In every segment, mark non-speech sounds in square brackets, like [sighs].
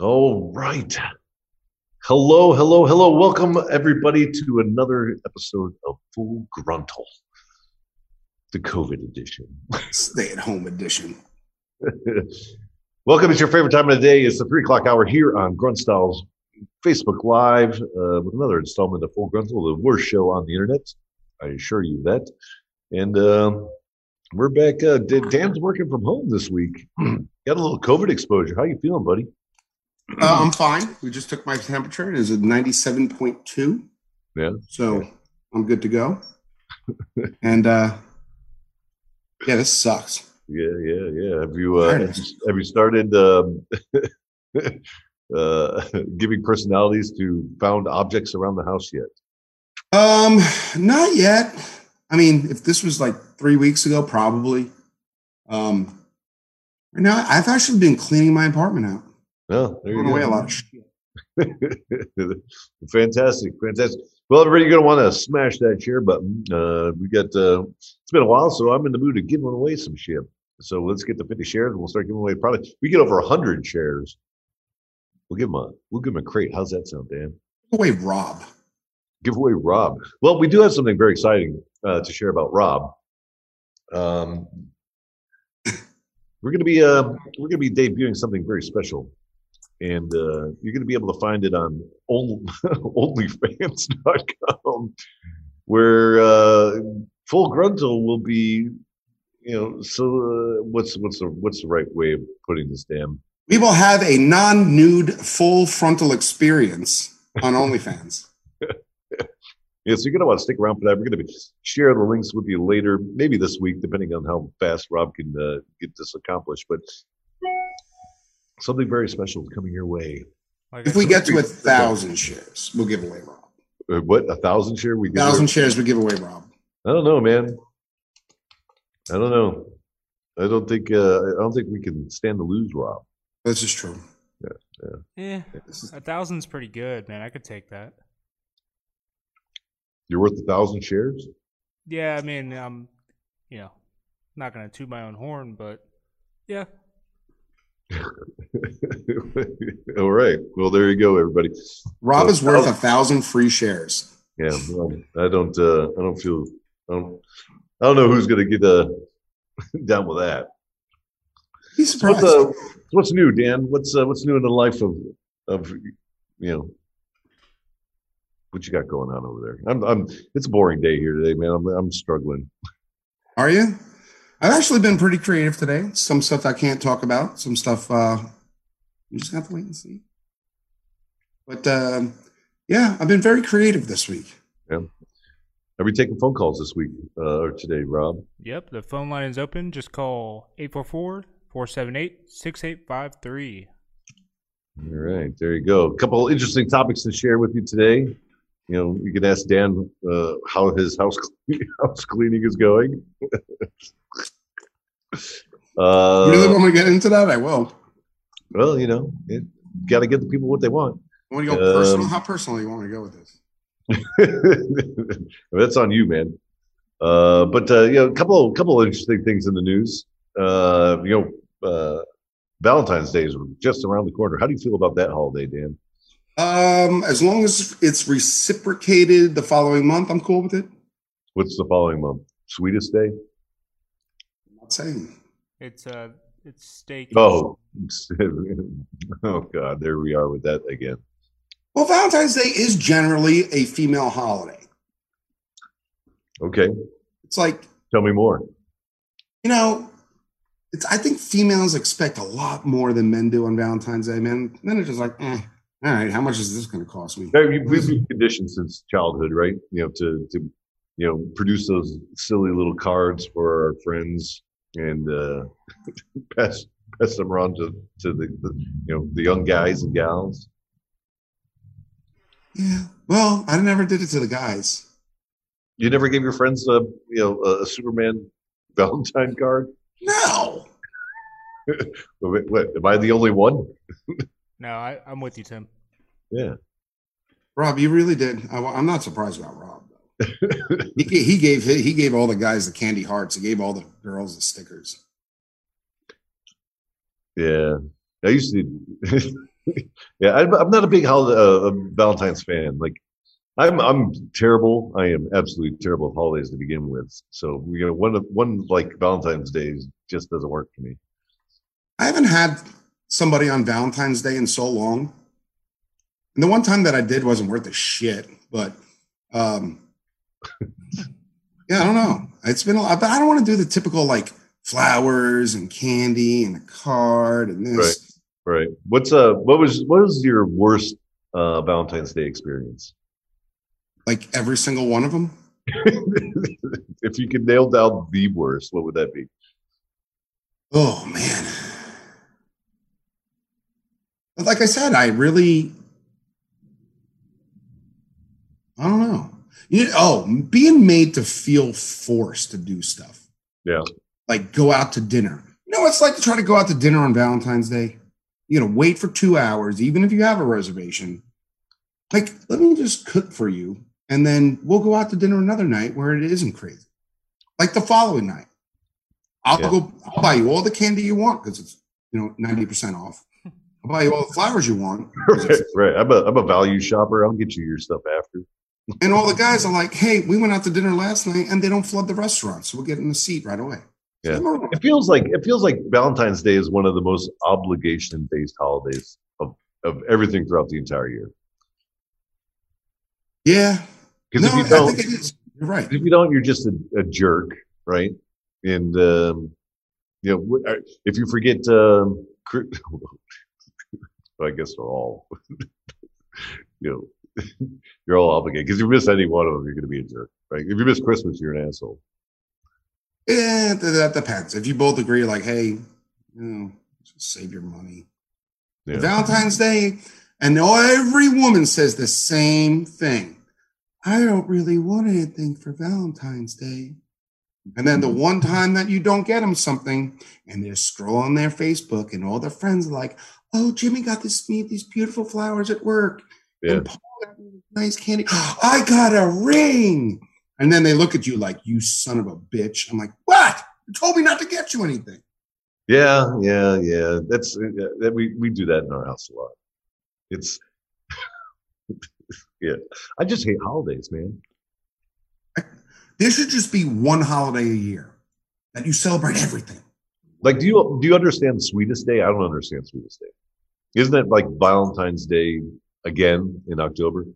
All right. Hello, hello, hello. Welcome, everybody, to another episode of Full Gruntle, the COVID edition. Stay at home edition. [laughs] Welcome. It's your favorite time of the day. It's the three o'clock hour here on Grunt Styles Facebook Live uh, with another installment of Full Gruntle, the worst show on the internet. I assure you that. And um we're back. Uh, Dan's working from home this week. [clears throat] Got a little COVID exposure. How you feeling, buddy? Uh, I'm [clears throat] fine. We just took my temperature. It is at 97.2. Yeah. So I'm good to go. and uh, yeah, this sucks. Yeah, yeah, yeah. Have you uh, have you- have you started um, [laughs] uh, [laughs] giving personalities to found objects around the house yet? Um, not yet. I mean, if this was like three weeks ago, probably. Um, right now, I've actually been cleaning my apartment out. No, there you Throwing away a lot of [laughs] shit. fantastic, fantastic. Well, everybody, you're gonna want to smash that share button. Uh, we got. Uh, it's been a while, so I'm in the mood of giving away some shit. So let's get the 50 shares, and we'll start giving away products. We get over 100 shares. We'll give them a. We'll give them a crate. How's that sound, Dan? Give away, Rob. Give away Rob. Well, we do have something very exciting uh, to share about Rob. Um, [laughs] we're to be uh, we're going to be debuting something very special, and uh, you're going to be able to find it on only, [laughs] OnlyFans.com, where uh, Full Gruntle will be. You know, so uh, what's what's the what's the right way of putting this, damn We will have a non nude full frontal experience on OnlyFans. [laughs] Yeah, so you're going to want to stick around for that. We're going to be share the links with you later, maybe this week, depending on how fast Rob can uh, get this accomplished. But something very special is coming your way. If we get to a thousand shares, we'll give away Rob. Uh, what a thousand share? We A give thousand away? shares, we give away Rob. I don't know, man. I don't know. I don't think. Uh, I don't think we can stand to lose, Rob. This is true. Yeah. Yeah. a thousand's pretty good, man. I could take that. You're worth a thousand shares. Yeah, I mean, I'm, you know, not gonna toot my own horn, but yeah, All right. Well, there you go, everybody. Rob is worth a thousand free shares. Yeah, well, I don't. Uh, I don't feel. I don't. I don't know who's going to get uh, [laughs] down with that. Be So. What's, uh, what's new, Dan? What's uh, what's new in the life of of you know what you got going on over there? I'm I'm. It's a boring day here today, man. I'm I'm struggling. Are you? I've actually been pretty creative today. Some stuff I can't talk about. Some stuff uh, you just have to wait and see. But um, yeah, I've been very creative this week. Yeah. Are we taking phone calls this week uh, or today, Rob? yep. The phone line is open. Just call 844-478-6853. All right, there you go. A couple interesting topics to share with you today. You know, you can ask Dan uh, how his house [laughs] house cleaning is going. [laughs] uh, You really want me to get into that? I will. Well, you know, it, got to give the people what they want. I want to go personal. Um, How personal you want me to go with this? [laughs] That's on you, man. Uh, but uh, you know, a couple, couple of interesting things in the news. Uh, you know, uh, Valentine's Day is just around the corner. How do you feel about that holiday, Dan? Um, as long as it's reciprocated the following month, I'm cool with it. What's the following month? Sweetest Day? I'm not saying. It's uh, it's steak. Oh, [laughs] oh God, there we are with that again. Well, Valentine's Day is generally a female holiday. Okay, It's like tell me more. you know, it's. I think females expect a lot more than men do on Valentine's Day. Men, men are just like, eh, all right, how much is this going to cost me? Yeah, we- We've been conditioned since childhood, right? You know, to to you know produce those silly little cards for our friends and uh, [laughs] pass pass them around to to the, the you know the young guys and gals. Yeah. Well, I never did it to the guys. You never gave your friends a you know a, Superman [laughs] Valentine card. No. [laughs] Wait, what, am I the only one? No, I, I'm with you, Tim. Yeah. Rob, you really did. I, am not surprised about Rob. Though. He, he gave he gave all the guys the candy hearts. He gave all the girls the stickers. Yeah. I used to [laughs] yeah, I'm, I'm not a big holiday, uh, Valentine's fan. Like, I'm I'm terrible. I am absolutely terrible at holidays to begin with. So you know, one of one like Valentine's Day just doesn't work for me. I haven't had somebody on Valentine's Day in so long. And the one time that I did wasn't worth a shit, but um yeah, I don't know. It's been a lot, but I don't want to do the typical like flowers and candy and a card and this. Right. Right. What's uh what was what was your worst uh Valentine's Day experience? Like every single one of them? [laughs] if you could nail down the worst, what would that be? Oh man. Like I said, I really I don't know. You know, oh, being made to feel forced to do stuff. Yeah. Like go out to dinner. You know what it's like to try to go out to dinner on Valentine's Day? You know, wait for two hours, even if you have a reservation. Like, let me just cook for you, and then we'll go out to dinner another night where it isn't crazy. Like the following night. I'll yeah. go, I'll buy you all the candy you want because it's you know 90% off. I'll buy you all the flowers you want. right, right. I'm a I'm a value shopper. I'll get you your stuff after. And all the guys are like, hey, we went out to dinner last night and they don't flood the restaurant. So we'll get in the seat right away. Yeah. It feels like it feels like Valentine's Day is one of the most obligation based holidays of, of everything throughout the entire year. Yeah. Because no, if you don't, it is. You're right. If you don't, you're just a, a jerk, right? And um, you know, if you forget, um, [laughs] I guess we're all, [laughs] you know, [laughs] you're all obligated because if you miss any one of them, you're going to be a jerk, right? If you miss Christmas, you're an asshole. Yeah, that depends. If you both agree, like, hey, you know, save your money. Yeah. Valentine's Day, and every woman says the same thing. I don't really want anything for Valentine's Day. And then the mm-hmm. one time that you don't get them something, and they're scrolling their Facebook, and all their friends are like, "Oh, Jimmy got this me these beautiful flowers at work, yeah. and Paul got nice candy. [gasps] I got a ring. And then they look at you like, you son of a bitch. I'm like, what? You told me not to get you anything. Yeah, yeah, yeah. That's uh, that we we do that in our house a lot. It's [laughs] yeah. I just hate holidays, man. There should just be one holiday a year that you celebrate everything. Like, do you do you understand Sweetest Day? I don't understand Sweetest Day. Isn't it like Valentine's Day again in October?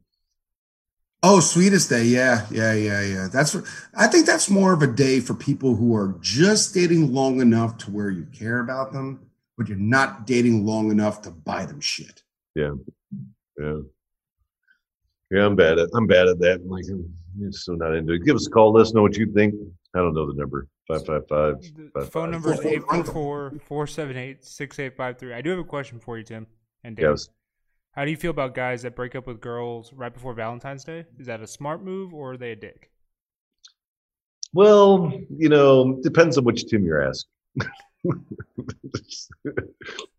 Oh, sweetest day. Yeah, yeah, yeah, yeah. That's I think that's more of a day for people who are just dating long enough to where you care about them, but you're not dating long enough to buy them shit. Yeah. Yeah. Yeah, I'm bad at I'm bad at that. I'm like I'm so not into it. Give us a call. Let us know what you think. I don't know the number. 555. phone uh, number is 844 478 6853. I do have a question for you, Tim and Dave. Yes. How do you feel about guys that break up with girls right before Valentine's Day? Is that a smart move or are they a dick? Well, you know, depends on which Tim you're asking. [laughs]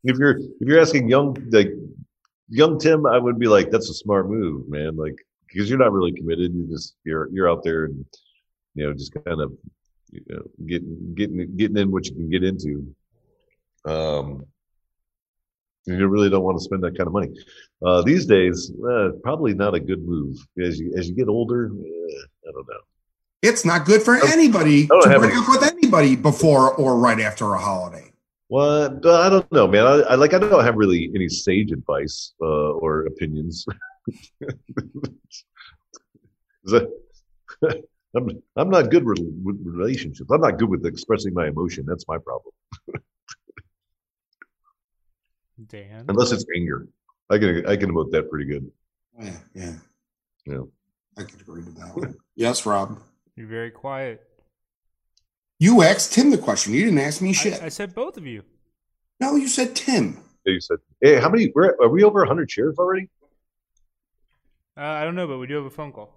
if you're if you're asking young like young Tim, I would be like, that's a smart move, man. Like because you're not really committed. You just you're you're out there and you know just kind of you know getting getting getting in what you can get into. Um, you really don't want to spend that kind of money. Uh, these days, uh, probably not a good move. As you as you get older, eh, I don't know. It's not good for anybody to break any. up with anybody before or right after a holiday. Well, I don't know, man. I, I like. I don't have really any sage advice uh, or opinions. [laughs] [laughs] I'm, I'm not good with relationships. I'm not good with expressing my emotion. That's my problem. Dan. Unless it's anger. I can I can emote that pretty good. Yeah, yeah. Yeah. I can agree with that one. yes, Rob. You're very quiet. You asked Tim the question. You didn't ask me shit. I, I said both of you. No, you said Tim. Yeah, you said, hey, how many? are we over 100 shares already? Uh, I don't know, but we do have a phone call.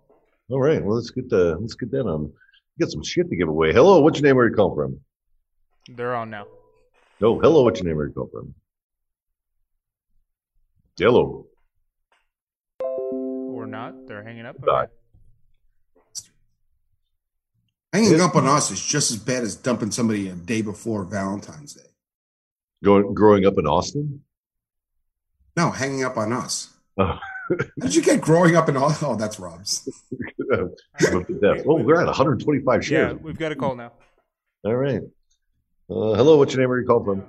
All right. Well, let's get the let's get that on. Get some shit to give away. Hello, what's your name? Where you call from? They're on now. No, hello. What's your name? Where you call from? Yellow. Or not. They're hanging up. Okay. Hanging up on us is just as bad as dumping somebody a day before Valentine's Day. Going growing up in Austin? No, hanging up on us. Oh. How did you get growing up in all? Oh, that's Rob's. [laughs] oh, we're at 125 shares. Yeah, we've got a call now. All right. Uh, hello, what's your name? Where you call from?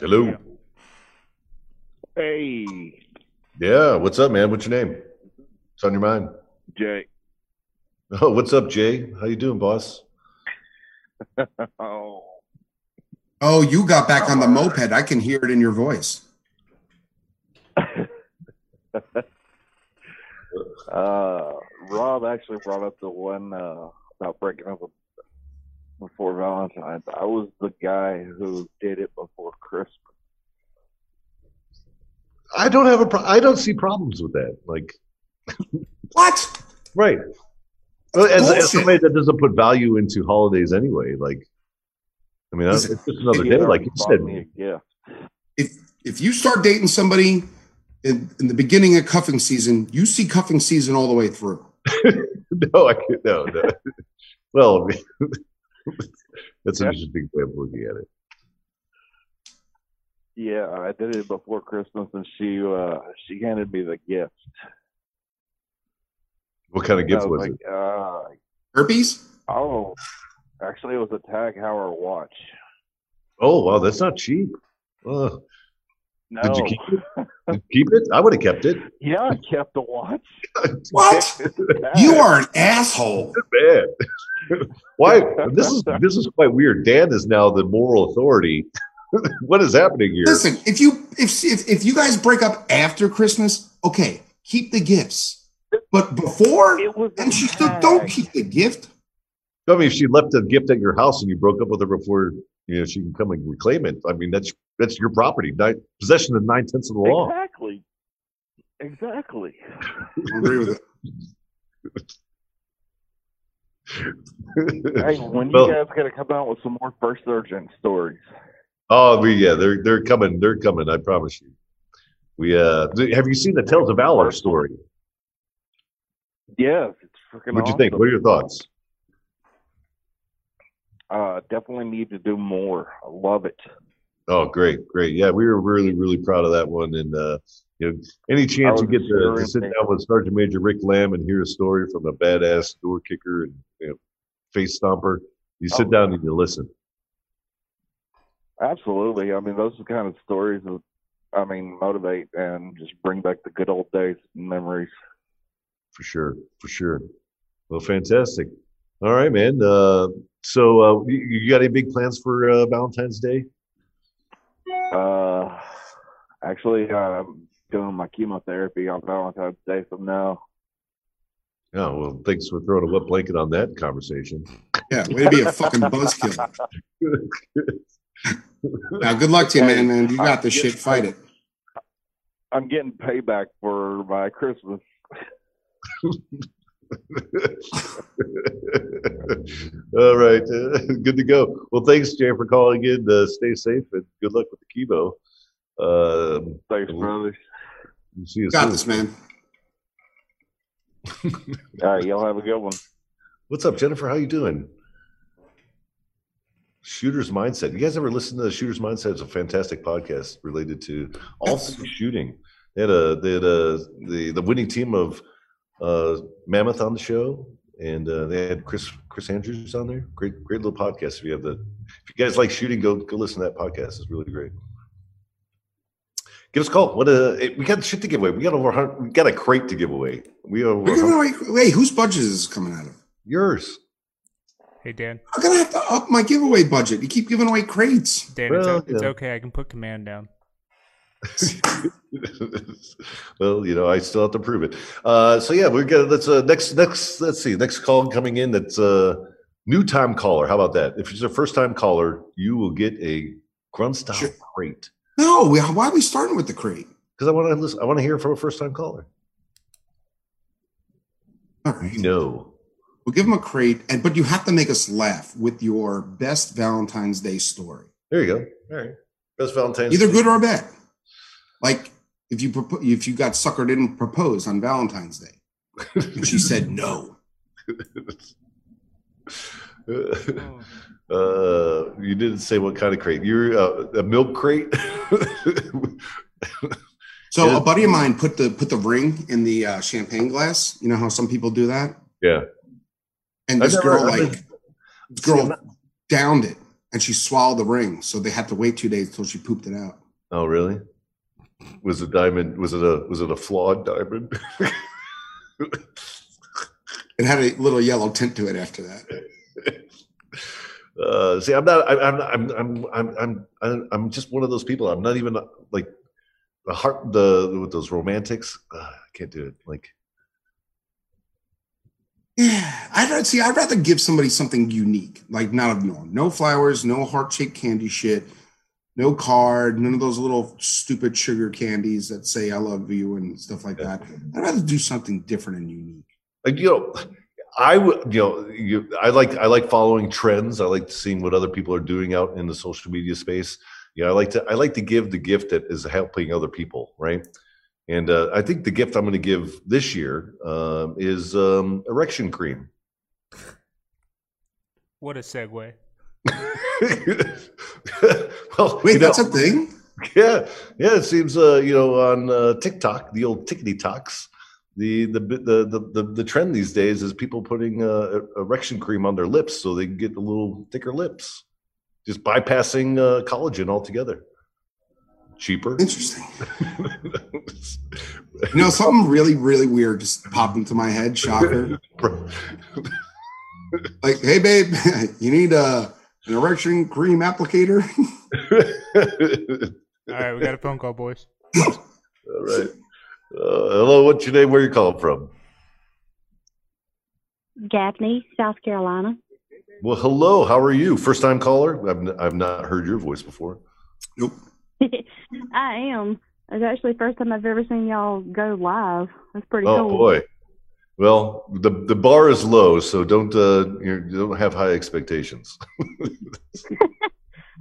Hello. Hey. Yeah, what's up, man? What's your name? What's on your mind? Jay. Oh, what's up, Jay? How you doing, boss? [laughs] oh. Oh, you got back on the moped. I can hear it in your voice. [laughs] uh, Rob actually brought up the one uh, about breaking up before Valentine's. I was the guy who did it before Christmas. I don't have a pro- I don't see problems with that. Like [laughs] what? Right. as, as somebody that doesn't put value into holidays anyway, like I mean, it's just another day, like you said. Yeah. If if you start dating somebody in, in the beginning of cuffing season, you see cuffing season all the way through. [laughs] no, I can't. No, no. [laughs] well, I [laughs] mean, that's an interesting way of looking at it. Yeah, I did it before Christmas, and she uh she handed me the gift. What kind of gift was, was like, it? Uh, Herpes. Oh, Actually, it was a Tag Heuer watch. Oh wow, that's not cheap. Uh, no. Did you keep it? Did you keep it? I would have kept it. [laughs] Yeah, I kept the watch. [laughs] what? [laughs] you are an asshole. Man, why? This is this is quite weird. Dan is now the moral authority. what is happening here? Listen, if you if, if if you guys break up after Christmas, okay, keep the gifts. But before, and she still don't keep the gift. I mean, if she left a gift at your house and you broke up with her before, you know, she can come and reclaim it. I mean, that's that's your property. Nine, possession of nine tenths of the law. Exactly. Exactly. I agree with it. hey, when well, you guys gonna come out with some more first surgeon stories? Oh, we yeah, they're they're coming. They're coming. I promise you. We uh, have you seen the Tales of Valor story? Yes, it's freaking. What'd you awesome. think? What are your thoughts? Uh, definitely need to do more. I love it. Oh, great, great. Yeah, we were really, really proud of that one. And, uh, you know, any chance you get to, to sit down with Sergeant Major Rick Lamb and hear a story from a badass door kicker and, you know, face stomper, you sit oh, down and you listen. Absolutely. I mean, those are kind of stories that, I mean, motivate and just bring back the good old days and memories. For sure. For sure. Well, fantastic. All right, man. Uh, so, uh, you, you, got any big plans for uh, Valentine's Day? Uh, actually, I'm doing my chemotherapy on Valentine's Day from now. Oh well, thanks for throwing a wet blanket on that conversation. Yeah, way to be a fucking buzzkill. now, good luck to you, man. Man, you got the shit. Fight it. I'm getting payback for my Christmas. [laughs] [laughs] All right, uh, [laughs] good to go. Well, thanks, Jay, for calling in. Uh, stay safe and good luck with the chemo. Um, thanks, brother. See you Got soon. this, man. All right, y'all have a good one. What's up, Jennifer? How you doing? Shooter's Mindset. You guys ever listen to the Shooter's Mindset? It's a fantastic podcast related to all things shooting. They had a they had a the the winning team of uh, Mammoth on the show, and uh, they had Chris Chris Andrews on there. Great great little podcast. If you have the if you guys like shooting, go go listen to that podcast. It's really great. Give us a call. What a we got shit to give away. We got over we got a crate to give away. We are We're giving away. Wait, whose budget is coming out of? Yours. Hey Dan. I'm gonna have to up my giveaway budget. You keep giving away crates. Dan, well, it's, it's okay. I can put command down. [laughs] well, you know, I still have to prove it. Uh, so yeah, we're gonna let's uh, next next let's see next call coming in. That's a uh, new time caller. How about that? If it's a first time caller, you will get a grunt style sure. crate. No, why are we starting with the crate? Because I want to listen. I want to hear from a first time caller. All right, you know. We'll give them a crate, and but you have to make us laugh with your best Valentine's Day story. There you go. All right, best Valentine's. Either Day. good or bad. Like if you if you got suckered in and proposed on Valentine's Day, and she said no. [laughs] Uh, you didn't say what kind of crate. You're uh, a milk crate. [laughs] so yeah. a buddy of mine put the put the ring in the uh, champagne glass. You know how some people do that. Yeah. And this never, girl like girl not... downed it, and she swallowed the ring. So they had to wait two days until she pooped it out. Oh, really? Was it diamond? Was it a was it a flawed diamond? it had a little yellow tint to it after that. Uh, see, I'm not. I'm. I'm. I'm. I'm. I'm. I'm just one of those people. I'm not even like the heart. The with those romantics. Uh, I can't do it. Like. Yeah, I'd see. I'd rather give somebody something unique, like not a norm. No flowers, no heart shaped candy shit, no card, none of those little stupid sugar candies that say "I love you" and stuff like that. I'd rather do something different and unique. Like you know, I would, you know, you, I like I like following trends. I like seeing what other people are doing out in the social media space. Yeah, I like to I like to give the gift that is helping other people, right? And uh, I think the gift I'm going to give this year um, is um, erection cream. What a segue. [laughs] well, wait, that's know, a thing. Yeah, yeah. It seems uh, you know on uh, TikTok, the old tickety talks the the the the the, trend these days is people putting uh, erection cream on their lips so they can get a little thicker lips, just bypassing uh, collagen altogether. Cheaper. Interesting. you know, something really really weird just popped into my head. Shocker. [laughs] like, hey babe, [laughs] you need a uh, an erection cream applicator. [laughs] All right, we got a phone call, boys. All right. Uh, hello, what's your name? Where you calling from? Gaffney, South Carolina. Well, hello. How are you? First time caller? I've, n- I've not heard your voice before. Nope. [laughs] I am. It's actually the first time I've ever seen y'all go live. That's pretty oh, cool. Oh boy. Well, the the bar is low, so don't uh, you don't have high expectations. [laughs]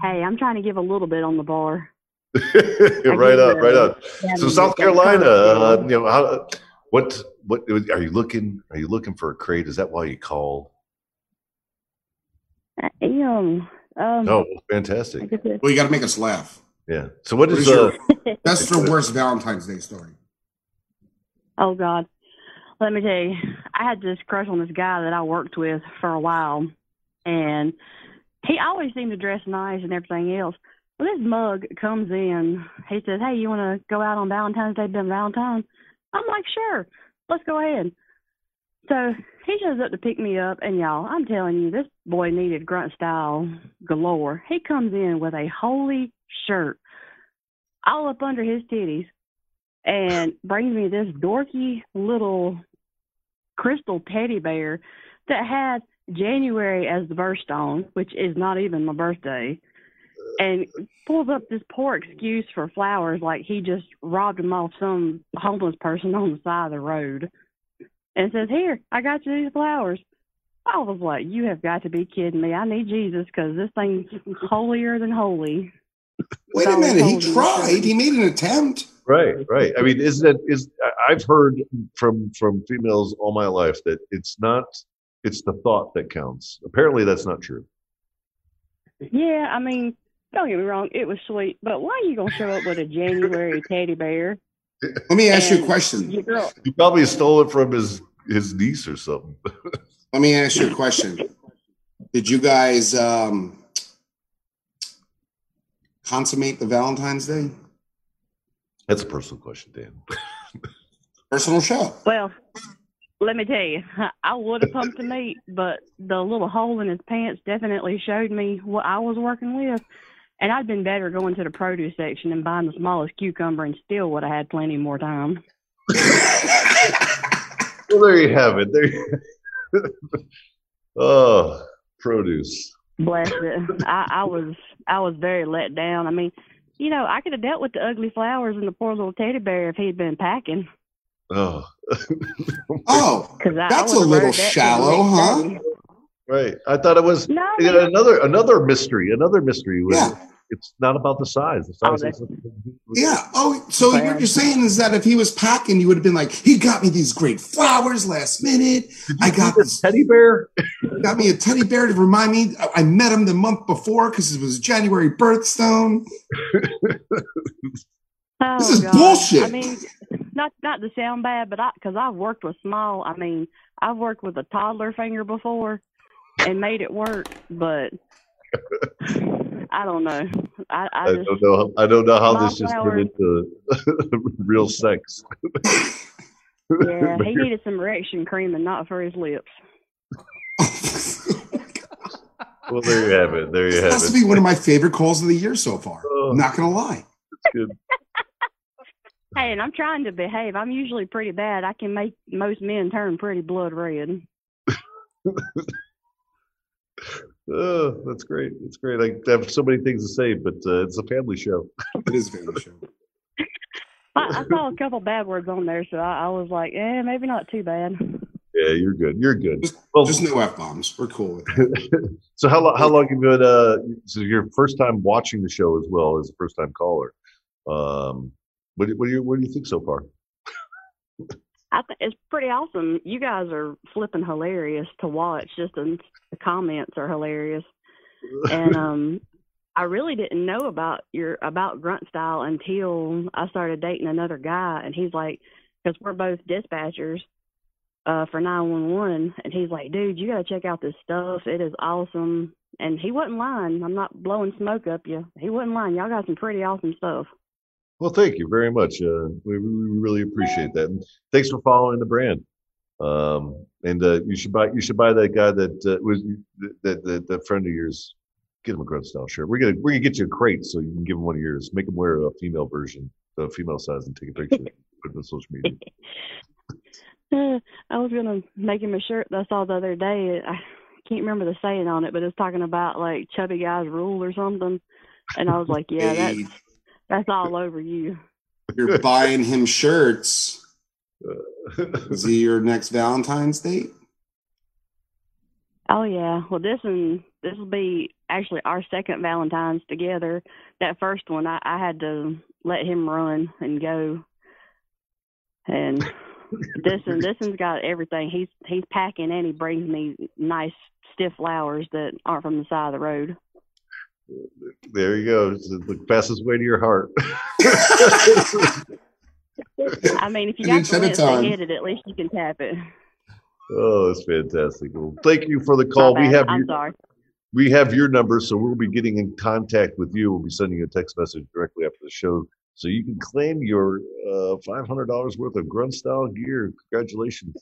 hey, I'm trying to give a little bit on the bar. [laughs] right up, right up. So South Carolina, uh, you know, how, what what are you looking? Are you looking for a crate? Is that why you called? I am. Um, oh, fantastic! Well, you got to make us laugh. Yeah. So what, what is, is uh, best or [laughs] worst Valentine's Day story? Oh God, let me tell you, I had this crush on this guy that I worked with for a while, and he always seemed to dress nice and everything else. Well, this mug comes in. He says, "Hey, you want to go out on Valentine's Day? Been Valentine?" I'm like, "Sure, let's go ahead." So he shows up to pick me up, and y'all, I'm telling you, this boy needed grunt style galore. He comes in with a holy shirt, all up under his titties, and brings me this dorky little crystal teddy bear that had January as the birthstone, which is not even my birthday and pulls up this poor excuse for flowers like he just robbed them off some homeless person on the side of the road and says, Here, I got you these flowers. I was like, You have got to be kidding me. I need Jesus because this thing's holier than holy. Wait a minute. He tried. He made an attempt. Right, right. I mean, isn't it? Is I've heard from from females all my life that it's not. It's the thought that counts. Apparently, that's not true. Yeah, I mean, don't get me wrong, it was sweet, but why are you gonna show up with a January [laughs] teddy bear? Let me ask you a question. He probably stole it from his his niece or something. [laughs] Let me ask you a question. Did you guys um, consummate the Valentine's Day? That's a personal question, Dan. [laughs] personal show. Well, let me tell you, I would have pumped the meat, but the little hole in his pants definitely showed me what I was working with. And I'd been better going to the produce section and buying the smallest cucumber and still would have had plenty more time. [laughs] well, there you have it. There. [laughs] oh, produce. Bless it. I, I was I was very let down. I mean, you know, I could have dealt with the ugly flowers and the poor little teddy bear if he'd been packing. [laughs] [laughs] Oh. oh, that's a little shallow, huh? Right. I thought it was no, another another mystery. Another mystery was yeah. It's not about the size. The Oh, size. that- is- Yeah. Oh, so Well- what you're saying is that if he was packing, you would have been like, he got me these great flowers last minute. I got this- teddy bear. [laughs] Got me a teddy bear to remind me. I- I met him the month before because it was January birthstone. [laughs] Oh, This is God. bullshit. I mean, not not to sound bad, but I because I've worked with small. I mean, I've worked with a toddler finger before, and made it work. But [laughs] I don't know. I, I I just don't know. I don't know how this just turned into [laughs] real sex. yeah. He [laughs] needed some erection cream and not for his lips. [laughs] Well, there you have it. There you This have has to be one of my favorite calls of the year so far. Oh. I'm not gonna lie. It's good. Hey, and I'm trying to behave. I'm usually pretty bad. I can make most men turn pretty blood red. Oh, that's great. That's great. I have so many things to say, but uh, it's a family show. It is family show. [laughs] I, I saw a couple bad words on there, so I, I was like, eh, maybe not too bad. Yeah, you're good. You're good. Just- Well, Just no f bombs. We're cool with that. [laughs] so how long? How long have you been? Uh, so your first time watching the show as well as a first time caller. Um, what what do you what do you think so far? I think it's pretty awesome. You guys are flipping hilarious to watch. Just the, the comments are hilarious, and [laughs] um, I really didn't know about your about grunt style until I started dating another guy, and he's like, because we're both dispatchers uh, for nine one one, and he's like, dude, you gotta check out this stuff. It is awesome. And he wasn't lying. I'm not blowing smoke up you. He wasn't lying. Y'all got some pretty awesome stuff. Well, thank you very much. Uh, we, we really appreciate that, and thanks for following the brand. Um, and uh, you should buy you should buy that guy that uh, was that, that that friend of yours. Get him a grunt style shirt. We're gonna we're gonna get you a crate so you can give him one of yours. Make him wear a female version, the female size, and take a picture. [laughs] put it on social media. [laughs] I was gonna make him a shirt that I saw the other day. I can't remember the saying on it, but it's talking about like chubby guys rule or something. And I was like, yeah, that's that's all over you. you're buying him shirts. [laughs] Is he your next Valentine's date? Oh yeah. Well, this one this will be actually our second Valentine's together. That first one, I, I had to let him run and go. And this one, this one's got everything. He's he's packing and he brings me nice stiff flowers that aren't from the side of the road. There you go. It's the fastest way to your heart. [laughs] I mean, if you An got inch the at a to hit it, at least you can tap it. oh, that's fantastic. Well, thank you for the call. We have I'm your, sorry. we have your number, so we'll be getting in contact with you. We'll be sending you a text message directly after the show, so you can claim your uh, five hundred dollars worth of grunt style gear. Congratulations,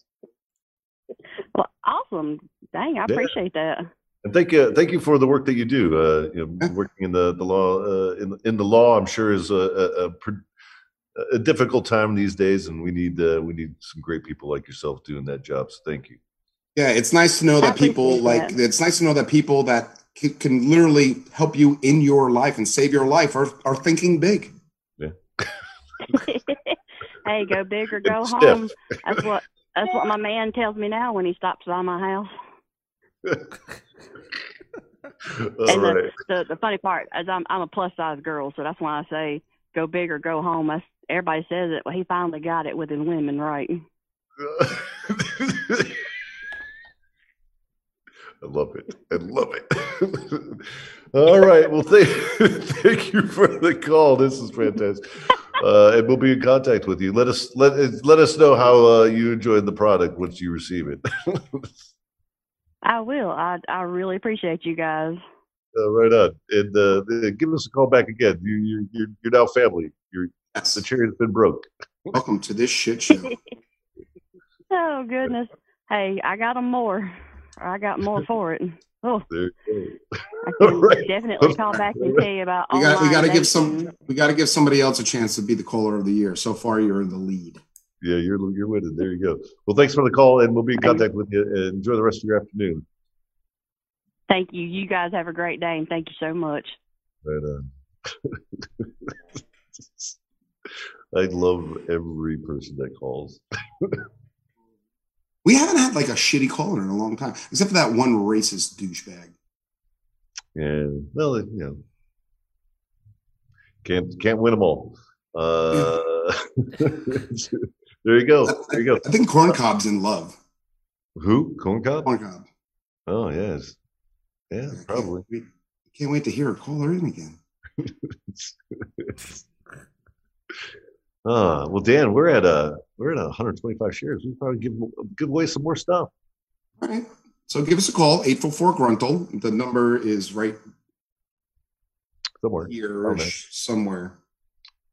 Well, awesome. Dang, I Yeah. appreciate that. And thank you, thank you for the work that you do. Uh, you know, working in the the law uh, in in the law, I'm sure is a, a, a, pr- a difficult time these days, and we need uh, we need some great people like yourself doing that job. So thank you. Yeah, it's nice to know that people appreciate like that. it's nice to know that people that c- can literally help you in your life and save your life are, are thinking big. Yeah. [laughs] hey, go big or go [laughs] Stiff. home. That's what that's what my man tells me now when he stops by my house. [laughs] And right. the, the the funny part is I'm I'm a plus size girl, so that's why I say go big or go home. That's, everybody says it. Well, he finally got it with his women right. [laughs] I love it. I love it. [laughs] All right. Well, thank, thank you for the call. This is fantastic. Uh, and we'll be in contact with you. Let us let let us know how uh, you enjoyed the product once you receive it. I will. I I really appreciate you guys. uh, right on. And uh, give us a call back again. You you you're, you're now family. You're Yes. the chair has been broke. Welcome to this shit show. [laughs] Oh goodness. Hey, I got 'em more. I got more [laughs] for it. Oh, There you I [laughs] can right. definitely call back and tell you about We got we got to give some we got to give somebody else a chance to be the caller of the year. So far, you're in the lead. Go. Yeah, you're you're winning. There you go. Well, thanks for the call, and we'll be in contact with you. And enjoy the rest of your afternoon. Thank you. You guys have a great day, and thank you so much. Right on. [laughs] I love every person that calls. We haven't had like a shitty caller in a long time, except for that one racist douchebag. Yeah, well, you know, Can't can't win them all. Uh, [laughs] there you go. There you go. I think corn cob's in love. Who? Corn cob? Corn cob. Oh yes. Yeah, probably. Can't wait, can't wait to hear her call her in again. uh, [laughs] well, Dan, we're at a we're at 125 shares. We probably give give away some more stuff. All right. So give us a call, 844 Gruntle. The number is right somewhere here, somewhere.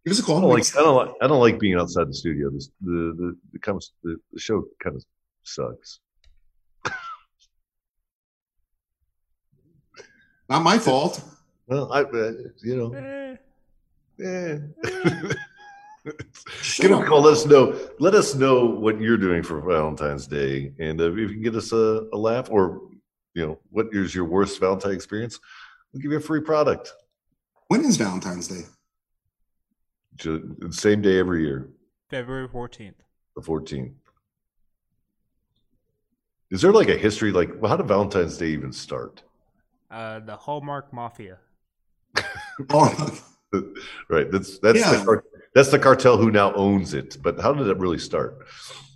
Give us a call. I don't like I don't like I don't like being outside the studio. This, the the the comes the, the show kind of sucks. Not my fault. Well, I uh, you know. Eh. Eh. [laughs] Give a call. Let us know. Let us know what you're doing for Valentine's Day, and uh, if you can get us a, a laugh, or you know, what is your worst Valentine experience, we'll give you a free product. When is Valentine's Day? Same day every year. February fourteenth. The fourteenth. Is there like a history? Like, well, how did Valentine's Day even start? Uh, the Hallmark Mafia. [laughs] oh. [laughs] right. That's that's yeah. the that's the cartel who now owns it. But how did it really start?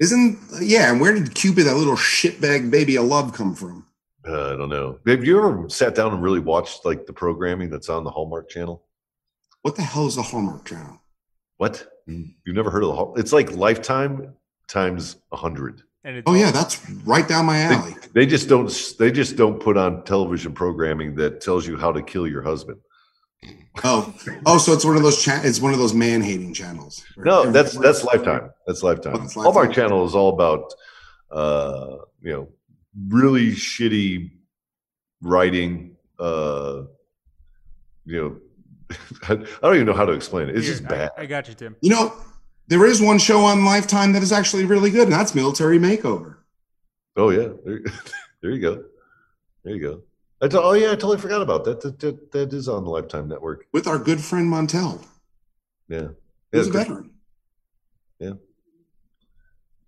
Isn't yeah? And where did Cupid, that little shitbag baby of love, come from? Uh, I don't know. Have you ever sat down and really watched like the programming that's on the Hallmark Channel? What the hell is the Hallmark Channel? What? You've never heard of the Hallmark? It's like Lifetime times a hundred. oh yeah, that's right down my alley. They, they just don't. They just don't put on television programming that tells you how to kill your husband. Oh, oh, so it's one of those cha- it's one of those man hating channels. No, that's that's Lifetime. That's Lifetime. Oh, that's Lifetime. Hallmark Channel is all about, uh, you know, really shitty writing. Uh, you know, [laughs] I don't even know how to explain it. It's Here, just bad. I, I got you, Tim. You know, there is one show on Lifetime that is actually really good, and that's Military Makeover. Oh yeah, there, [laughs] there you go. There you go. T- oh yeah, I totally forgot about that. That, that. that is on the Lifetime Network with our good friend Montel. Yeah, he's a veteran. Yeah,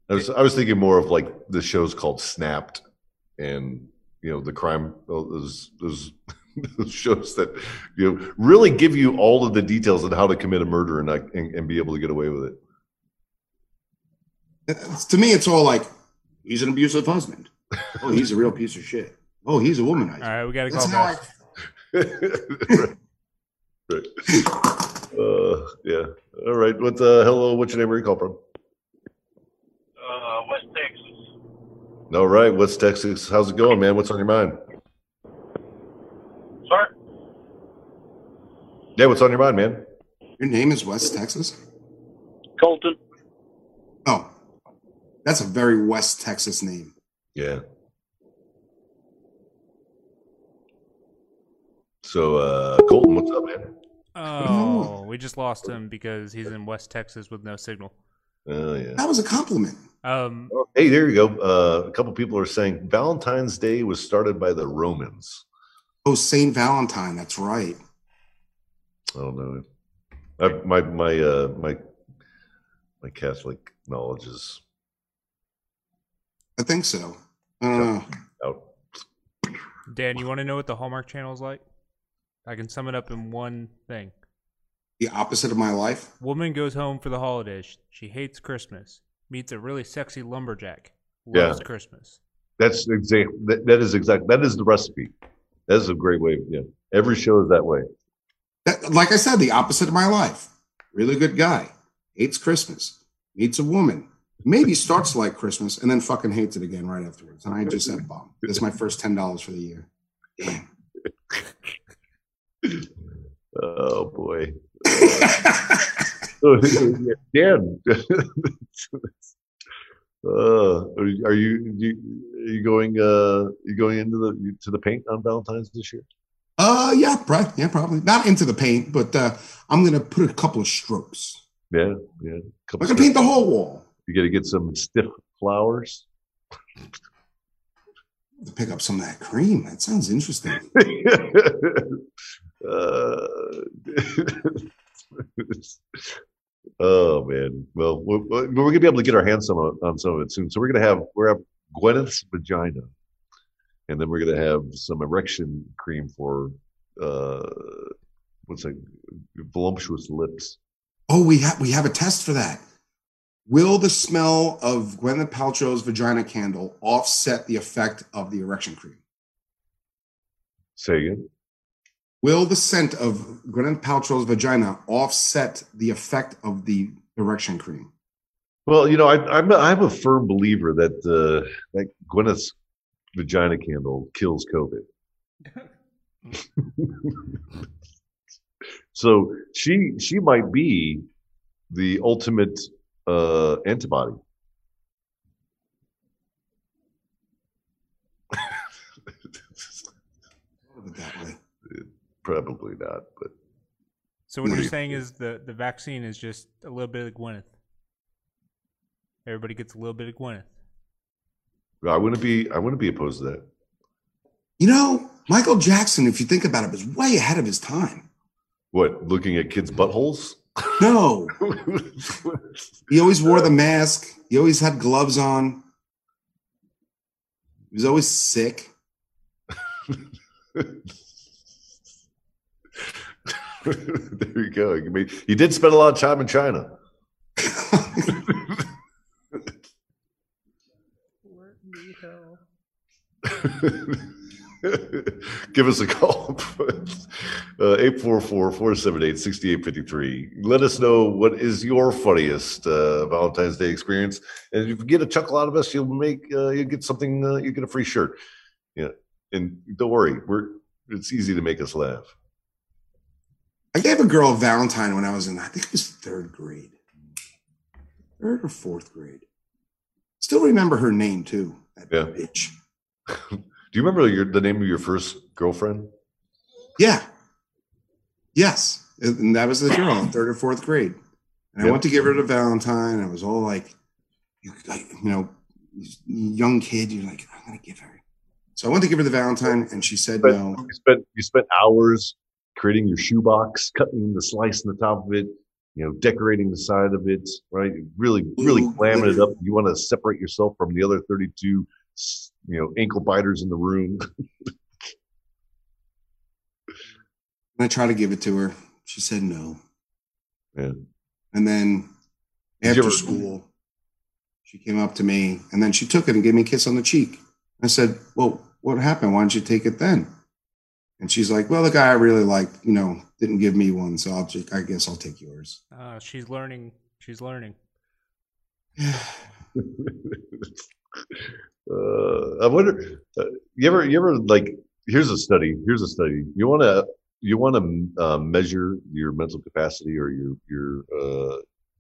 I was I was thinking more of like the shows called Snapped, and you know the crime oh, those those, those [laughs] shows that you know really give you all of the details on how to commit a murder and, and and be able to get away with it. To me, it's all like he's an abusive husband. Oh, he's a real piece of shit. Oh, he's a womanizer. All right, we got to call back. [laughs] right. right. Uh, yeah. All right. What the hello? What's your name? Where you call from? Uh, West Texas. All right, West Texas. How's it going, man? What's on your mind? Sorry. Yeah, what's on your mind, man? Your name is West Texas. Colton. Oh, that's a very West Texas name. Yeah. So, uh, Colton, what's up, man? Oh, we just lost him because he's in West Texas with no signal. Oh yeah, that was a compliment. Um, oh, hey, there you go. Uh, a couple people are saying Valentine's Day was started by the Romans. Oh, Saint Valentine. That's right. I don't know. I, my my uh, my my Catholic knowledge is. I think so. I. Out. Dan, you want to know what the Hallmark Channel is like? I can sum it up in one thing. The opposite of my life. Woman goes home for the holidays. She hates Christmas. Meets a really sexy lumberjack. Loves yeah. Christmas. That's exact. That, that is exact. That is the recipe. That is a great way. Yeah, every show is that way. That, like I said, the opposite of my life. Really good guy. Hates Christmas. Meets a woman. Maybe starts like Christmas and then fucking hates it again right afterwards. And I just said, "Bomb." That's my first ten dollars for the year. Damn. oh boy. [laughs] [laughs] Dan, [laughs] uh, are you, you are you going uh you going into the to the paint on Valentine's this year? Uh yeah, probably yeah, probably not into the paint, but uh I'm gonna put a couple of strokes. Yeah, yeah. I can paint the whole wall. You got to get some stiff flowers. To pick up some of that cream. That sounds interesting. [laughs] Uh, [laughs] oh man. Well, we're, we're, gonna be able to get our hands some on some of it soon. So we're gonna have we're have Gwyneth's vagina, and then we're gonna have some erection cream for uh, what's that? Voluptuous lips. Oh, we have we have a test for that. Will the smell of Gwyneth Paltrow's vagina candle offset the effect of the erection cream? Say again. Will the scent of Gwyneth Paltrow's vagina offset the effect of the erection cream? Well, you know, I, I'm a, I'm a firm believer that uh, that Gwyneth's vagina candle kills COVID. [laughs] so she she might be the ultimate uh, antibody. [laughs] Probably not, but. So what you're saying is the the vaccine is just a little bit of Gwyneth. Everybody gets a little bit of Gwyneth. I wouldn't be I wouldn't be opposed to that. You know, Michael Jackson, if you think about it, was way ahead of his time. What, looking at kids' buttholes? No. [laughs] he always wore the mask. He always had gloves on. He was always sick. [laughs] there you go. I mean, he did spend a lot of time in China. [laughs] Give us a call. [laughs] 844-478-6853. Let us know what is your funniest uh, Valentine's Day experience. And if you get a chuckle out of us, you'll make uh, you get something uh, you get a free shirt. Yeah. And don't worry, we're it's easy to make us laugh. I gave a girl a Valentine when I was in, I think it was third grade, third or fourth grade. Still remember her name too. That yeah. [laughs] bitch. Do you remember your, the name of your first girlfriend? Yeah. Yes. And that was the girl in third or fourth grade. And yep. I went to give her the Valentine. I was all like, you, like, you know, young kid, you're like, I'm going to give her. So I went to give her the Valentine and she said but no. You spent, you spent hours creating your shoebox, cutting the slice in the top of it, you know, decorating the side of it, right? Really, really mm-hmm. clamming it up. Mm-hmm. You want to separate yourself from the other 32, you know, ankle biters in the room. [laughs] I tried to give it to her. She said no. Yeah. And then after ever- school, she came up to me and then she took it and gave me a kiss on the cheek. I said, Well, what happened? Why didn't you take it then? And she's like, Well, the guy I really liked, you know, didn't give me one. So I'll just, I guess I'll take yours. Uh, she's learning. She's learning. [sighs] uh, I wonder, uh, you ever, you ever like, here's a study, here's a study. You want to, you want to uh, measure your mental capacity or your your uh,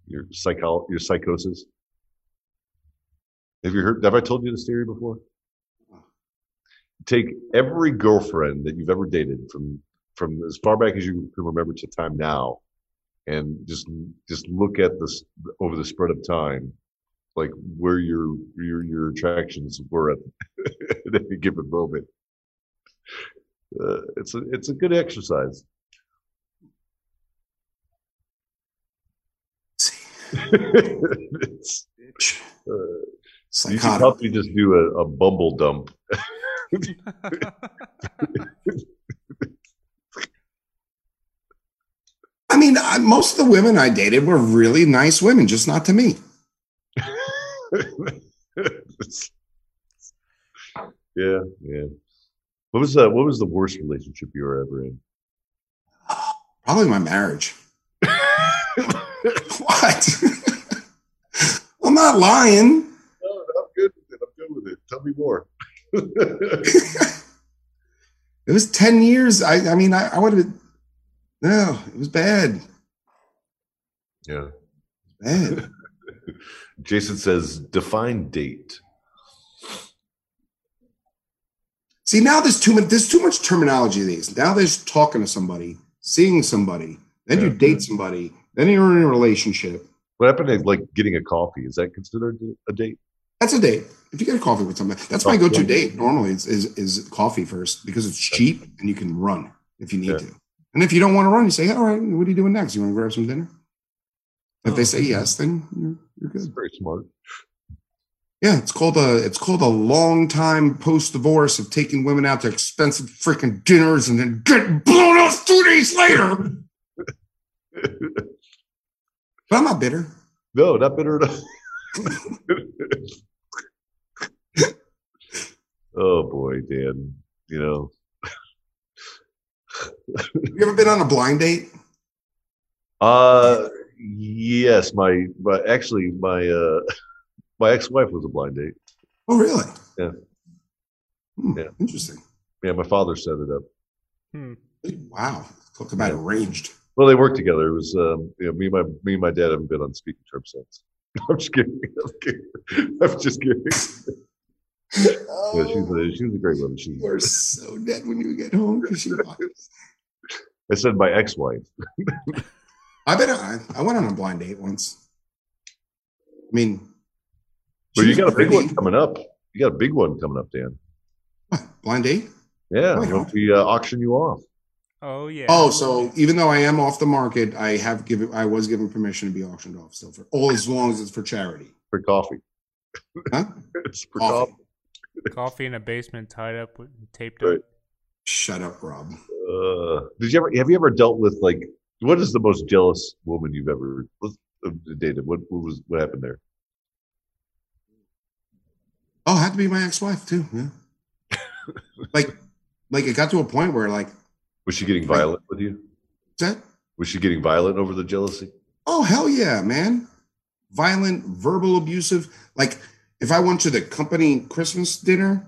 your psycho your psychosis. Have you heard? Have I told you this theory before? Take every girlfriend that you've ever dated from from as far back as you can remember to time now, and just just look at this over the spread of time, like where your your your attractions were at, [laughs] at any given moment uh, it's a it's a good exercise. [laughs] it's, uh, you should probably just do a, a bumble dump. [laughs] I mean, I, most of the women I dated were really nice women, just not to me. yeah, yeah. What was the what was the worst relationship you were ever in? Probably my marriage. [laughs] what? I'm not lying. No, I'm good with it. I'm good with it. Tell me more. [laughs] it was 10 years. I I mean I, I would have been no, it was bad. Yeah. Bad. [laughs] Jason says define date. See, now there's too much. There's too much terminology. These now there's talking to somebody, seeing somebody, then yeah. you date somebody, then you're in a relationship. What happened to like getting a coffee? Is that considered a date? That's a date. If you get a coffee with somebody, that's my oh, go-to date. Normally, is, is is coffee first because it's cheap and you can run if you need yeah. to. And if you don't want to run, you say, "All right, what are you doing next? You want to grab some dinner?" If oh, they say yes, then you're, you're good. Very smart. Yeah, it's called a it's called a long time post divorce of taking women out to expensive freaking dinners and then getting blown off two days later. [laughs] but I'm not bitter. No, not bitter at all. [laughs] oh boy, Dan. You know. you ever been on a blind date? Uh yes, my but actually my uh my ex-wife was a blind date. Oh really? Yeah. Hmm, Yeah. Interesting. Yeah, my father set it up. Hmm. Wow. Talk about Yeah. arranged. Well, they worked together. It was um, you know, me and my me and my dad haven't been on speaking terms since. [laughs] I'm just kidding. I'm kidding. I'm just kidding. [laughs] Yeah, she's a, she's a great woman. She's, You are so dead when you get home because she watches. I said my ex-wife. I bet I, I went on a blind date once. I mean, But you got a big one coming up. You got a big one coming up, Dan. What, blind date? Yeah, Oh, yeah. once we uh, auction you off Oh yeah. Oh, so even though I am off the market, I have given I was given permission to be auctioned off still for all as long as it's for charity. for coffee. Huh? [laughs] it's for Coffee. coffee. Coffee in a basement, tied up, with, taped Right. up. Shut up, Rob. Uh, did you ever have you ever dealt with like what is the most jealous woman you've ever uh, dated? What, what was what happened there? Oh, it had to be my ex-wife too. Yeah. [laughs] like, like it got to a point where like Was she getting violent with you? that. Was she getting violent over the jealousy? Oh hell yeah, man! Violent, verbal, abusive. Like if I went to the company Christmas dinner,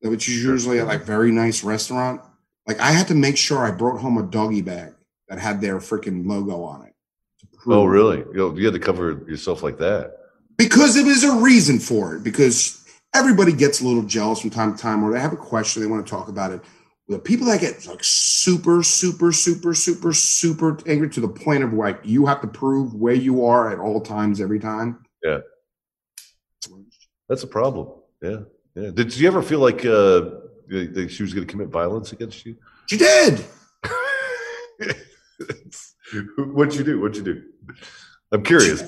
which is usually at like very nice restaurant, like I had to make sure I brought home a doggy bag that had their freaking logo on it. to prove- Oh, really? You, you had to cover yourself like that. Because it was a reason for it. Because everybody gets a little jealous from time to time, or they have a question, they want to talk about it. The people that get like super, super, super, super, super angry to the point of like you have to prove where you are at all times, every time. Yeah. That's a problem. Yeah, yeah. Did you ever feel like uh, she was going to commit violence against you? She did. [laughs] What'd you do? What'd you do? I'm curious.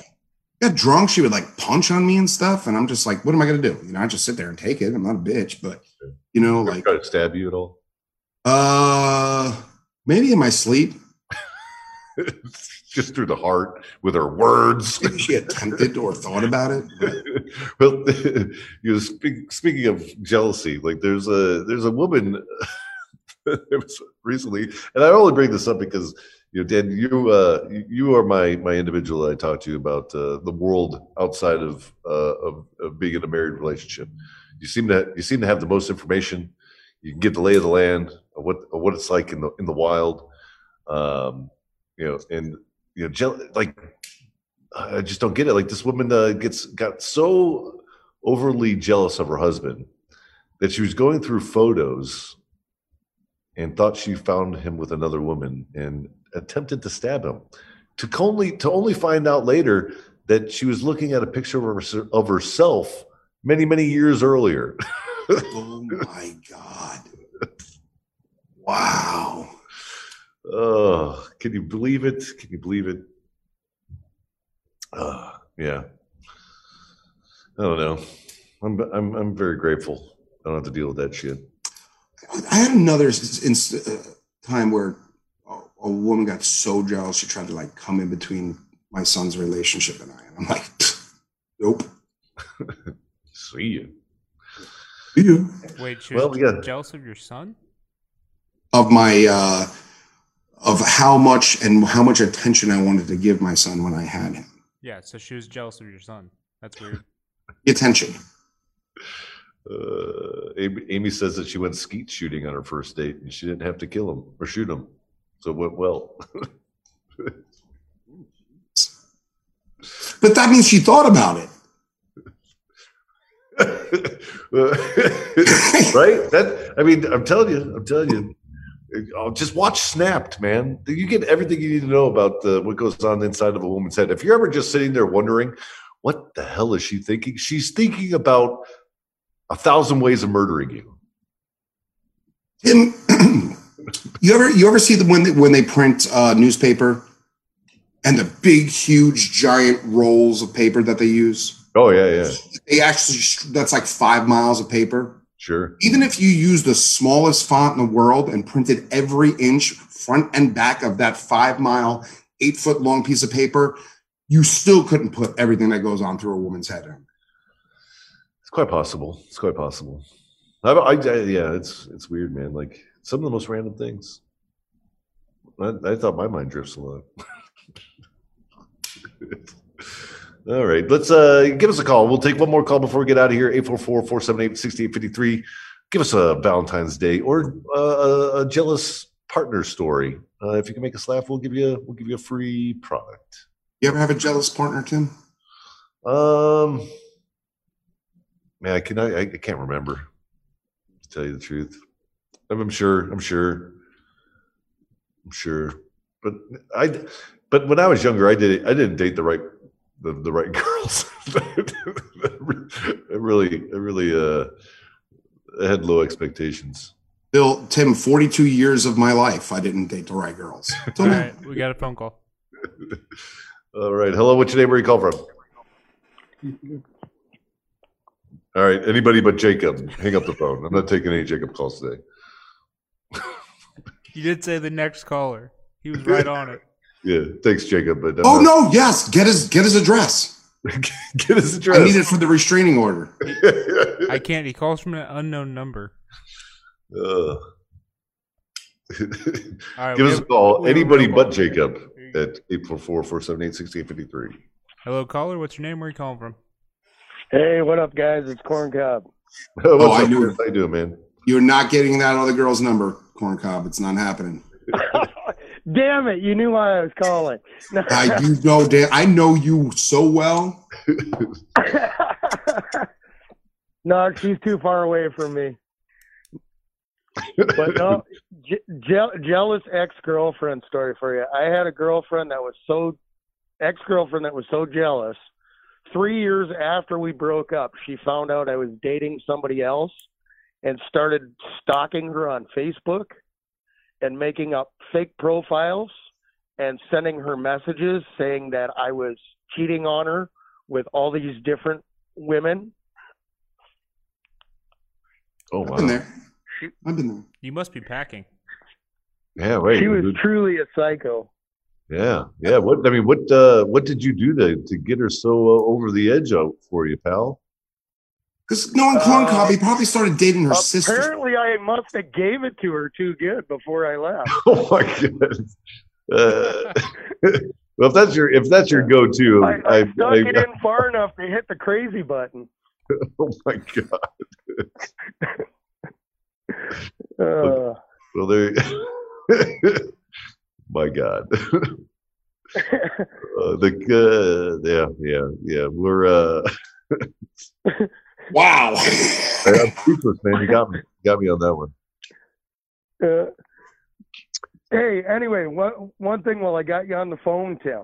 Got drunk. She would like punch on me and stuff, and I'm just like, what am I gonna do? You know, I just sit there and take it. I'm not a bitch, but you know, like, try to stab you at all? uh, maybe in my sleep. [laughs] Just through the heart with her words. Maybe she attempted or thought about it. but- [laughs] [laughs] well, [laughs] you know, speak, speaking of jealousy, like there's a there's a woman [laughs] recently, and I only bring this up because you know, Dan, you uh, you- are my my individual. I talk to about uh, the world outside of, uh, of of being in a married relationship. You seem to you seem to have the most information. You can get the lay of the land of what of what it's like in the in the wild. Um, you know, and you know, jeal- like I just don't get it. Like this woman uh, gets got so overly jealous of her husband that she was going through photos and thought she found him with another woman and attempted to stab him. To only to only find out later that she was looking at a picture of, her, of herself many many years earlier. [laughs] oh my god! Wow. oh, can you believe it? Can you believe it? Uh, [sighs] yeah. I don't know. I'm I'm I'm very grateful. I don't have to deal with that shit. I had another inst- uh, time where a, a woman got so jealous she tried to like come in between my son's relationship and I. And I'm like, [laughs] nope. [laughs] See you. See You Wait, she Well, we got- jealous of your son? of my uh, of how much and how much attention I wanted to give my son when I had him. Yeah, so she was jealous of your son. That's weird. The [laughs] attention. Uh, Amy, Amy says that she went skeet shooting on her first date and she didn't have to kill him or shoot him, so it went well. [laughs] But that means she thought about it. [laughs] right? That I mean, I'm telling you, I'm telling you. Oh, just watch Snapped, man. You get everything you need to know about the, what goes on inside of a woman's head. If you're ever just sitting there wondering, what the hell is she thinking? She's thinking about a thousand ways of murdering you. Tim, [clears throat] you ever you ever see the when they, when they print uh, newspaper and the big, huge, giant rolls of paper that they use? Oh yeah, yeah. They actually that's like five miles of paper. Sure. Even if you use the smallest font in the world and printed every inch front and back of that five mile, eight foot long piece of paper, you still couldn't put everything that goes on through a woman's head in. It's quite possible. It's quite possible. I, I, I, yeah, it's it's weird, man. Like some of the most random things. I, I thought my mind drifts a lot. [laughs] All right, let's uh give us a call. We'll take one more call before we get out of here. 844-478-6853. Give us a Valentine's Day or uh, a, jealous partner story. Uh, if you can make us laugh, we'll give you a, we'll give you a free product. You ever have a jealous partner, Tim? Um, man, I can I, I can't remember. To tell you the truth, I'm sure. I'm sure. I'm sure. But I, but when I was younger, I did. I didn't date the right, the, the right [laughs] girls. I really, I really, uh, I had low expectations. Bill, Tim, 42 years of my life, I didn't date the right girls. [laughs] All right, we got a phone call. [laughs] All right. Hello. What's your name? Where you call from? All right. Anybody but Jacob. Hang up the phone. I'm not taking any Jacob calls today. You did say the next caller. He was right on it. Yeah. Thanks, Jacob. But I'm Oh not- no, yes, get his get his address. [laughs] Get his address. I need it for the restraining order. [laughs] I can't. He calls from an unknown number. Uh. [laughs] All right, Give we us a call. we have a Anybody but call. Jacob There you go. at 844-478-6853. Hello, caller. What's your name? Where are you calling from? Hey, what up, guys? It's Corn Cob. What's Oh, I up, knew it. How you doing, man? You're not getting that other girl's number, corn cob. It's not happening. Damn it! You knew why I was calling. I you know, Dan, I know you so well. [laughs] no, she's too far away from me. But no, je- je- jealous ex girlfriend story for you. I had a girlfriend that was so ex girlfriend that was so jealous. Three years after we broke up, she found out I was dating somebody else and started stalking her on Facebook and making up fake profiles and sending her messages saying that I was cheating on her with all these different women. Oh, I've been wow. there. I've been there. You must be packing. Yeah, wait. she was dude. truly a psycho. Yeah, yeah. What I mean, what uh, what did you do to to get her so uh, over the edge out for you, pal? Because knowing corn Uh, cob, he probably started dating her sister. Apparently, I must have gave it to her too good before I left. [laughs] Oh my goodness. Uh, [laughs] well, if that's your if that's your go-to, I, I I, stuck I- it [laughs] in far enough to hit the crazy button. oh my god. Uh, Well, there. my god. Uh, the uh, yeah yeah yeah we're uh Wow. I'm speechless man you got me You got me on that one uh, hey, anyway, one one thing while I got you on the phone, Tim.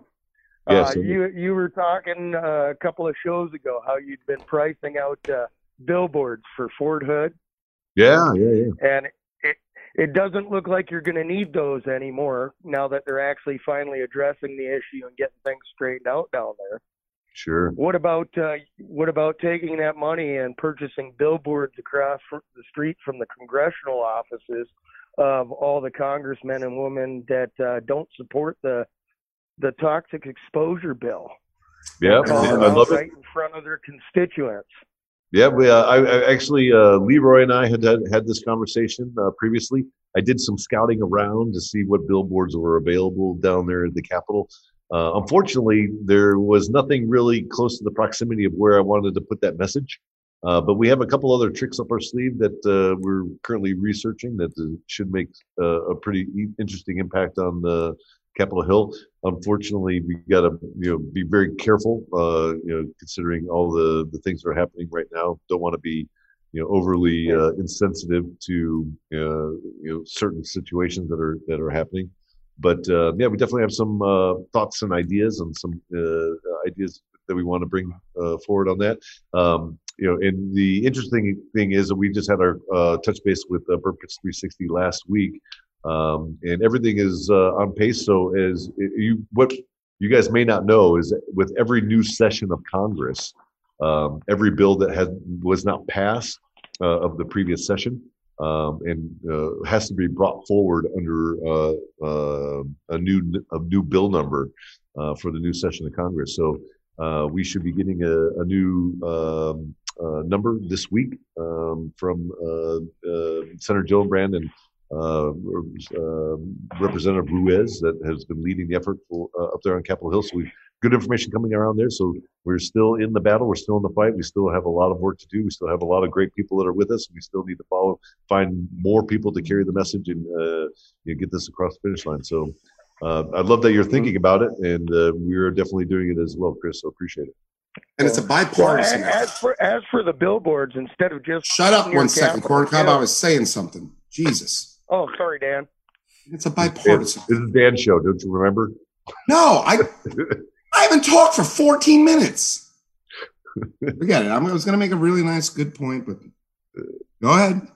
Yeah, uh, you you were talking uh, a couple of shows ago how you'd been pricing out uh, billboards for Fort Hood, yeah yeah yeah and it it doesn't look like you're going to need those anymore now that they're actually finally addressing the issue and getting things straightened out down there. Sure What about uh, what about taking that money and purchasing billboards across the street from the congressional offices of all the congressmen and women that uh, don't support the the toxic exposure bill? yeah, yeah I love it right in front of their constituents. Yeah, we, uh, I, I actually uh, Leroy and I had had, had this conversation uh, previously. I did some scouting around to see what billboards were available down there at the Capitol. Uh, unfortunately, there was nothing really close to the proximity of where I wanted to put that message. Uh, but we have a couple other tricks up our sleeve that uh, we're currently researching that uh, should make uh, a pretty e- interesting impact on the Capitol Hill. Unfortunately, we got to you know be very careful. Uh, you know, considering all the the things that are happening right now, don't want to be you know overly uh, insensitive to uh, you know certain situations that are that are happening. But uh, yeah, we definitely have some uh, thoughts and ideas and some uh, ideas that we want to bring uh, forward on that. Um, you know, and the interesting thing is that we just had our uh, touch base with uh, Burn Pits 360 last week, um, and everything is uh, on pace. So, as you what you guys may not know is with every new session of Congress, um, every bill that had was not passed uh, of the previous session um, and uh, has to be brought forward under uh, uh, a new a new bill number uh, for the new session of Congress. So uh, we should be getting a, a new um, uh, number this week um, from Senator Gillibrand and uh, uh, Representative Ruiz that has been leading the effort for, uh, up there on Capitol Hill. So we good information coming around there. So we're still in the battle. We're still in the fight. We still have a lot of work to do. We still have a lot of great people that are with us. We still need to follow, find more people to carry the message and uh, you know, get this across the finish line. So uh, I love that you're thinking about it, and uh, we're definitely doing it as well, Chris. So appreciate it. And it's a bipartisan. Well, as for as for the billboards, instead of just shut up one second, Corn Cob. Yeah. I was saying something. Jesus, Oh, sorry, Dan. it's a bipartisan. This is Dan's show. Don't you remember? No, I [laughs] I haven't talked for 14 minutes. Forget it. I was going to make a really nice, good point, but go ahead.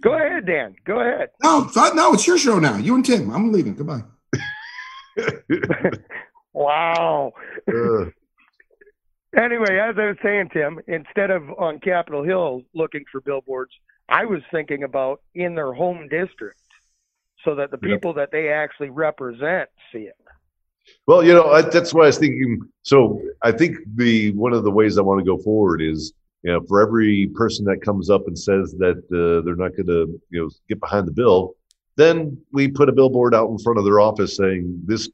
Go ahead, Dan. Go ahead. No, no, it's your show now. You and Tim. I'm leaving. Goodbye. [laughs] Wow. Uh, Anyway, as I was saying, Tim, instead of on Capitol Hill looking for billboards, I was thinking about in their home district so that the Yep. people that they actually represent see it. Well, you know, I, that's why I was thinking. So I think the one of the ways I want to go forward is, you know, for every person that comes up and says that uh, they're not going to, you know, get behind the bill, then we put a billboard out in front of their office saying this,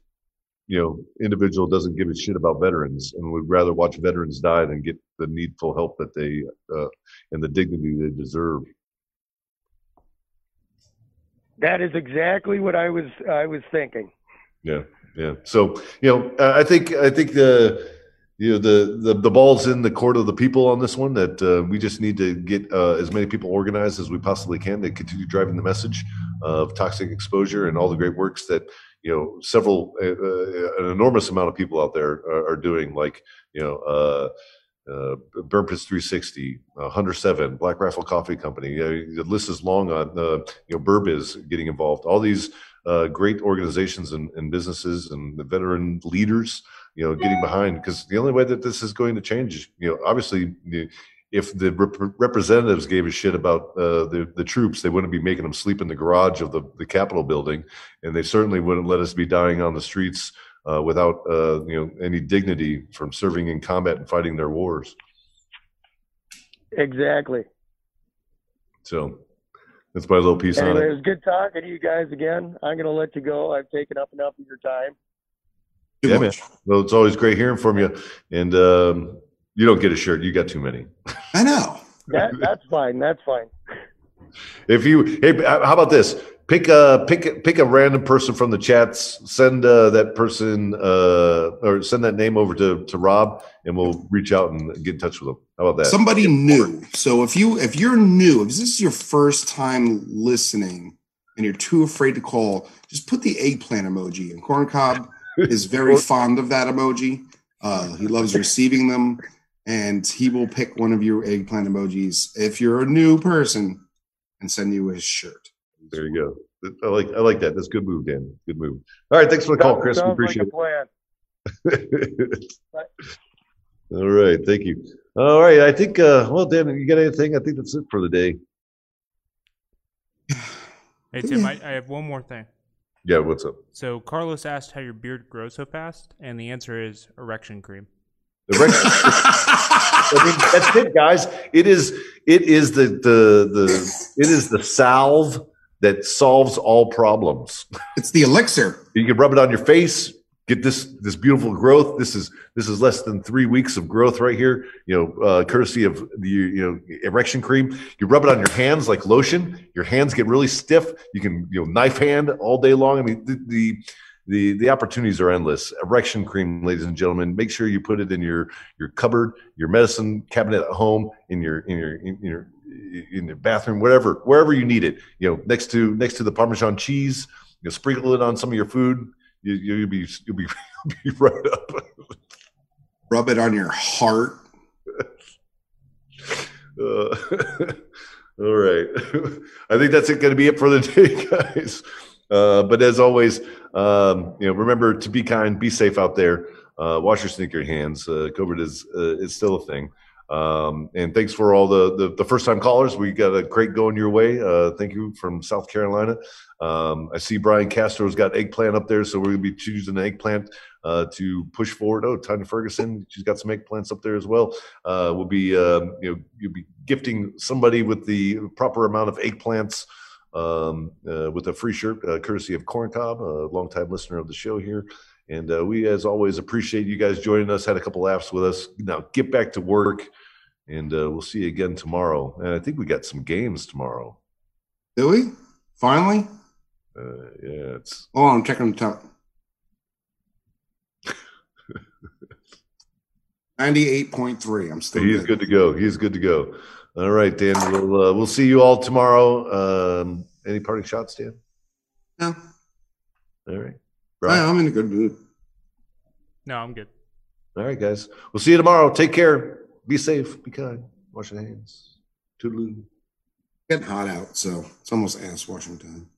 you know, individual doesn't give a shit about veterans and would rather watch veterans die than get the needful help that they uh, and the dignity they deserve. That is exactly what I was I was thinking. Yeah, yeah. So you know, uh, I think I think the you know the the the ball's in the court of the people on this one. That uh, we just need to get uh, as many people organized as we possibly can to continue driving the message of toxic exposure and all the great works that you know several uh, uh, an enormous amount of people out there are, are doing. Like you know. Uh, uh, Burn Pits 360, uh, Hunter Seven, Black Rifle Coffee Company. Uh, the list is long on. Uh, you know, Burb is getting involved. All these uh, great organizations and, and businesses and the veteran leaders, you know, getting behind because the only way that this is going to change, you know, obviously, if the rep- representatives gave a shit about uh, the the troops, they wouldn't be making them sleep in the garage of the the Capitol building, and they certainly wouldn't let us be dying on the streets uh, without uh, you know any dignity from serving in combat and fighting their wars. Exactly. So that's my little piece Anyway, on it it. was good talking to you guys again. I'm going to let you go. I've taken up enough of your time. Too Yeah, much. Well, it's always great hearing from you, and um, you don't get a shirt. You got too many. I know. That, that's fine. That's fine. If you, hey, how about this? Pick a pick pick a random person from the chats. Send uh, that person uh, or send that name over to to Rob, and we'll reach out and get in touch with them. How about that? Somebody new. So if you if you're new, if this is your first time listening and you're too afraid to call, just put the eggplant emoji. And Corn Cob [laughs] is very fond of that emoji. Uh, he loves receiving them, and he will pick one of your eggplant emojis if you're a new person and send you his shirt. There you go. I like I like that. That's a good move, Dan. Good move. All right, thanks for the call, Chris. We appreciate like a plan. it. [laughs] All right, thank you. All right, I think. Uh, well, Dan, you got anything? I think that's it for the day. [sighs] Hey Tim, I, I have one more thing. Yeah, what's up? So Carlos asked how your beard grows so fast, and the answer is erection cream. The rec- [laughs] I mean, that's it, guys. It is it is the the the it is the salve that solves all problems. It's the elixir. You can rub it on your face, get this this beautiful growth. This is this is less than three weeks of growth right here. You know, uh, courtesy of the you know erection cream. You rub it on your hands like lotion. Your hands get really stiff. You can you know knife hand all day long. I mean the the the, the opportunities are endless. Erection cream, ladies and gentlemen. Make sure you put it in your your cupboard, your medicine cabinet at home, in your in your in your in your bathroom, whatever, wherever you need it. You know, next to next to the Parmesan cheese. You know, sprinkle it on some of your food. You, you'll be you'll be, you'll [laughs] be right up. Rub it on your heart. [laughs] Uh, [laughs] all right. I think that's going to be it for the day, guys. Uh, but as always, um, you know, remember to be kind, be safe out there. uh, wash your sneaker hands. Uh, COVID is uh, is still a thing. Um, and thanks for all the, the, the first time callers. We got a crate going your way. Uh, thank you from South Carolina. Um, I see Brian Castro's got eggplant up there, so we're gonna be choosing an eggplant uh, to push forward. Oh, Tanya Ferguson, she's got some eggplants up there as well. Uh, we'll be um, you know you'll be gifting somebody with the proper amount of eggplants um, uh, with a free shirt, uh, courtesy of Corn Cob, a longtime listener of the show here. And uh, we, as always, appreciate you guys joining us. Had a couple laughs with us. Now get back to work, and uh, we'll see you again tomorrow. And I think we got some games tomorrow. Do we? Finally? Uh, yeah, it's. Oh, I'm checking the top. [laughs] 98.3. I'm still He's good. good to go. He's good to go. All right, Dan. We'll uh, we'll see you all tomorrow. Um, any parting shots, Dan? No. All right. Yeah, I'm in a good mood. No, I'm good. All right, guys. We'll see you tomorrow. Take care. Be safe. Be kind. Wash your hands. Toodaloo. Getting hot out, so it's almost ass washing time.